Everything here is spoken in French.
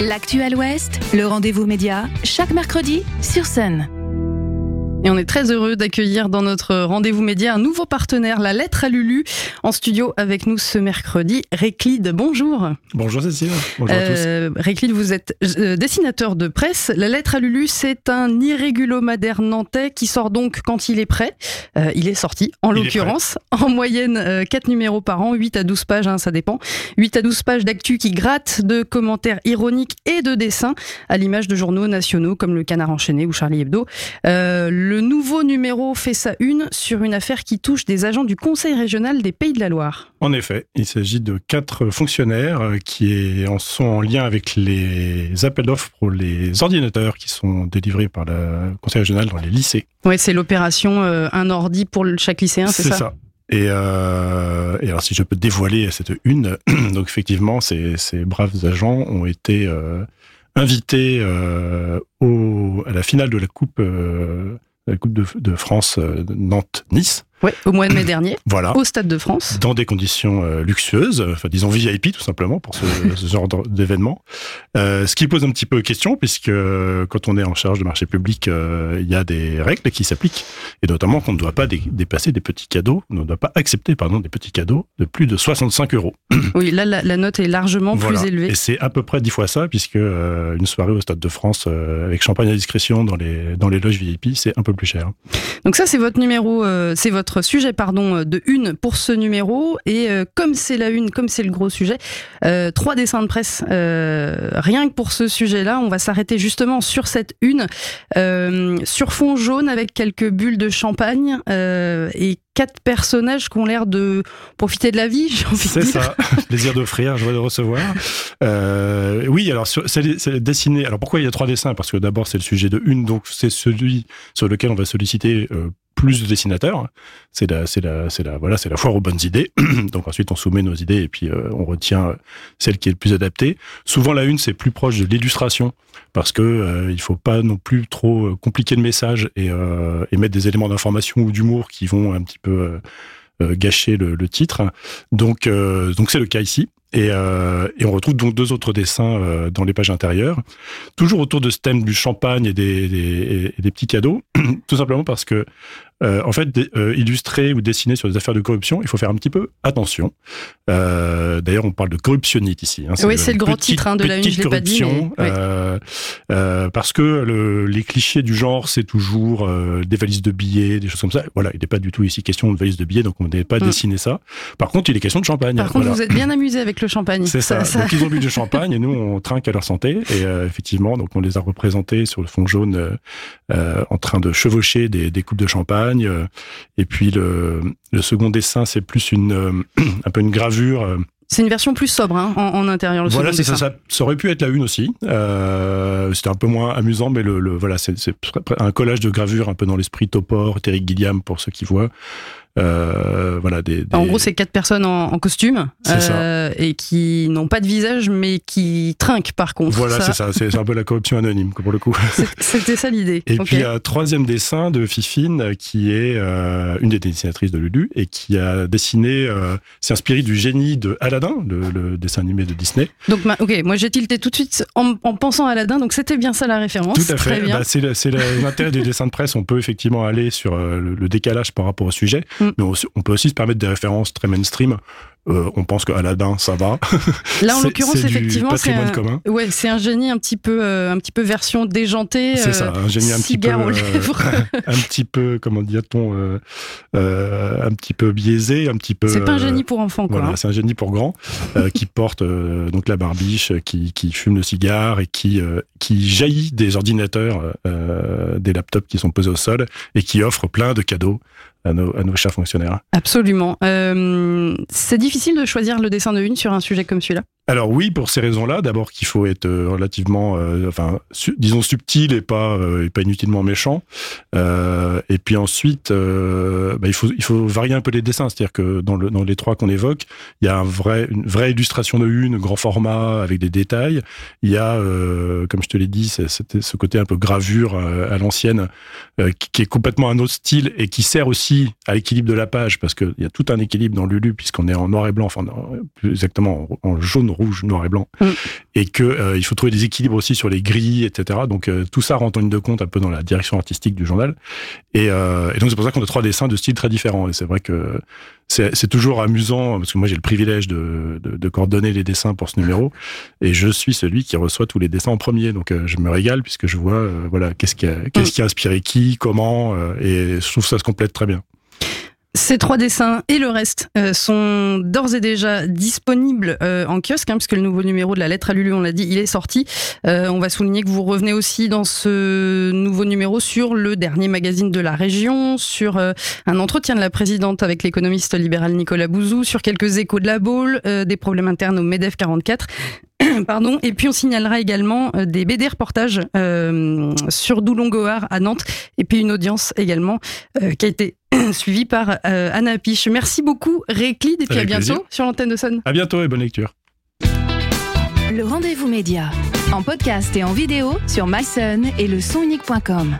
L'actuel Ouest, le rendez-vous média, chaque mercredi sur scène. Et on est très heureux d'accueillir dans notre rendez-vous média un nouveau partenaire, la lettre à Lulu, en studio avec nous ce mercredi. Réclide, bonjour. Bonjour Cécile. Bonjour à tous. Euh, Réclide, vous êtes euh, dessinateur de presse. La lettre à Lulu, c'est un irrégulomadaire nantais qui sort donc quand il est prêt. Euh, il est sorti, en l'occurrence, en moyenne euh, 4 numéros par an, 8 à 12 pages, hein, ça dépend. 8 à 12 pages d'actu qui grattent de commentaires ironiques et de dessins, à l'image de journaux nationaux comme le Canard enchaîné ou Charlie Hebdo. Le nouveau numéro fait sa une sur une affaire qui touche des agents du Conseil régional des Pays de la Loire. En effet, il s'agit de quatre fonctionnaires euh, qui sont en lien avec les appels d'offres pour les ordinateurs qui sont délivrés par le Conseil régional dans les lycées. Ouais, c'est l'opération euh, un ordi pour chaque lycéen, c'est ça, Et, euh, et alors, si je peux dévoiler cette une, donc effectivement, ces, ces braves agents ont été euh, invités euh, au, à la finale de la Coupe, la coupe de, France euh, Nantes-Nice. Ouais, au mois de mai dernier, Voilà. au Stade de France. dans des conditions euh, luxueuses, enfin disons VIP tout simplement pour ce, ce genre d'événement. Euh, ce qui pose un petit peu question puisque euh, quand on est en charge de marché public, euh, il y a des règles qui s'appliquent et notamment qu'on ne doit pas dé- dépasser des petits cadeaux, on ne doit pas accepter pardon des petits cadeaux de plus de 65 euros. Oui, là, la, la note est largement Voilà. plus élevée. Et c'est à peu près dix fois ça puisque une soirée au Stade de France avec champagne à discrétion dans les dans les loges VIP, c'est un peu plus cher. Donc ça, c'est votre numéro, c'est votre sujet, pardon, euh, de une pour ce numéro. Et euh, comme c'est la une, comme c'est le gros sujet, euh, trois dessins de presse, euh, rien que pour ce sujet-là, on va s'arrêter justement sur cette une, sur fond jaune avec quelques bulles de champagne et quatre personnages qui ont l'air de profiter de la vie, j'ai envie de C'est dire. ça, plaisir d'offrir, joie de recevoir. Euh, oui, alors c'est c'est dessiné. Alors pourquoi il y a trois dessins? Parce que d'abord c'est le sujet de une, donc c'est celui sur lequel on va solliciter euh, plus de dessinateurs. C'est la, c'est la, c'est la, voilà, c'est la foire aux bonnes idées. donc ensuite on soumet nos idées et puis euh, on retient celle qui est le plus adaptée. Souvent la une c'est plus proche de l'illustration parce que euh, faut pas non plus trop euh, compliquer le message et, euh, et mettre des éléments d'information ou d'humour qui vont un petit peu euh, euh, gâcher le, titre. Donc, euh, donc c'est le cas ici. Et, euh, on retrouve donc deux autres dessins euh, dans les pages intérieures, toujours autour de ce thème du champagne et des petits cadeaux, tout simplement parce que, euh, en fait, euh, illustrer ou dessiner sur des affaires de corruption, il faut faire un petit peu attention. Euh, D'ailleurs, on parle de corruptionnite ici. hein. Oui, c'est le grand petite- titre, hein, de la une, je l'ai pas dit, mais- parce que le, les clichés du genre, c'est toujours des valises de billets, des choses comme ça. Voilà, il n'est pas du tout ici question de valises de billets, donc on n'est pas Mm. dessiné ça. Par contre, il est question de champagne. Par contre, voilà. vous êtes bien amusé avec le champagne. C'est ça. Donc ils ont bu du champagne et nous on trinque à leur santé. Et effectivement, donc on les a représentés sur le fond jaune en train de chevaucher des, des coupes de champagne. Euh, et puis le, le second dessin, c'est plus une euh, un peu une gravure. euh, C'est une version plus sobre hein, en, en intérieur. Le voilà, c'est ça, ça. Ça aurait pu être la une aussi. Euh, C'était un peu moins amusant, mais le, le voilà, c'est un collage de gravures un peu dans l'esprit Topor, Terry Gilliam pour ceux qui voient. Euh, voilà, des, des- En gros, c'est quatre personnes en, en costume C'est ça. Euh, et qui n'ont pas de visage, mais qui trinquent par contre. Voilà, c'est ça. C'est un peu la corruption anonyme pour le coup. C'était ça l'idée. Et Ok. puis un troisième dessin de Fifine euh, qui est euh, une des dessinatrices de Lulu et qui a dessiné, euh, s'est inspiré du génie de Aladdin, le, le dessin animé de Disney. Donc, ok, moi j'ai tilté tout de suite en, en pensant à Aladdin, donc c'était bien ça la référence. Tout à fait. Bah, c'est l'intérêt des dessins de presse. On peut effectivement aller sur le, le décalage par rapport au sujet, Mm. mais on, on peut aussi se permettre des références très mainstream. Euh, on pense que Aladdin, ça va. Là, en l'occurrence, effectivement, c'est un, commun. ouais, c'est un génie un petit peu, euh, un petit peu version déjantée. C'est euh, ça, un génie un petit peu, euh, un petit peu, comment dit-on, euh, euh, un petit peu biaisé, un petit peu. c'est pas un euh, génie pour enfants, quoi. Voilà, hein. c'est un génie pour grand euh, qui porte euh, donc la barbiche, euh, qui, qui fume le cigare et qui euh, qui jaillit des ordinateurs, euh, des laptops qui sont posés au sol et qui offre plein de cadeaux à nos. Absolument. Euh, c'est difficile de choisir le dessin de une sur un sujet comme celui-là. Alors oui, pour ces raisons-là, d'abord qu'il faut être euh, relativement, euh, enfin, disons subtil et pas euh, et pas inutilement méchant. Euh, et puis ensuite, euh, bah, il faut il faut varier un peu les dessins, c'est-à-dire que dans le dans les trois qu'on évoque, il y a un vrai une vraie illustration de une, grand format avec des détails. Il y a, euh, comme je te l'ai dit, c'était ce côté un peu gravure à l'ancienne, qui, qui est complètement un autre style et qui sert aussi à l'équilibre de la page parce qu'il y a tout un équilibre dans Lulu puisqu'on est en noir et blanc, enfin plus exactement en, en jaune rouge, noir et blanc, Mm. et que euh, il faut trouver des équilibres aussi sur les grilles, etc. Donc euh, tout ça rentre en ligne de compte un peu dans la direction artistique du journal. Et, euh, et donc c'est pour ça qu'on a trois dessins de styles très différents. Et c'est vrai que c'est toujours amusant parce que moi j'ai le privilège de, de, de coordonner les dessins pour ce numéro, et je suis celui qui reçoit tous les dessins en premier. Donc euh, je me régale puisque je vois euh, voilà qu'est-ce qui a qu'est-ce qui a inspiré qui, comment, euh, et je trouve que ça se complète très bien. Ces trois dessins et le reste euh, sont d'ores et déjà disponibles euh, en kiosque, hein, puisque le nouveau numéro de la lettre à Lulu, on l'a dit, il est sorti. Euh, on va souligner que vous revenez aussi dans ce nouveau numéro sur le dernier magazine de la région, sur un entretien de la présidente avec l'économiste libéral Nicolas Bouzou, sur quelques échos de la Baule, euh, des problèmes internes au MEDEF 44. Pardon. Et puis on signalera également euh, des BD reportages euh, sur Doulon-Gohard à Nantes, et puis une audience également euh, qui a été suivie par euh, Anna Piche. Merci beaucoup Réclide, et puis Avec à bientôt plaisir. sur l'antenne de Sun. À bientôt et bonne lecture. Le rendez-vous média. En podcast et en vidéo sur mysun et le sonunique.com.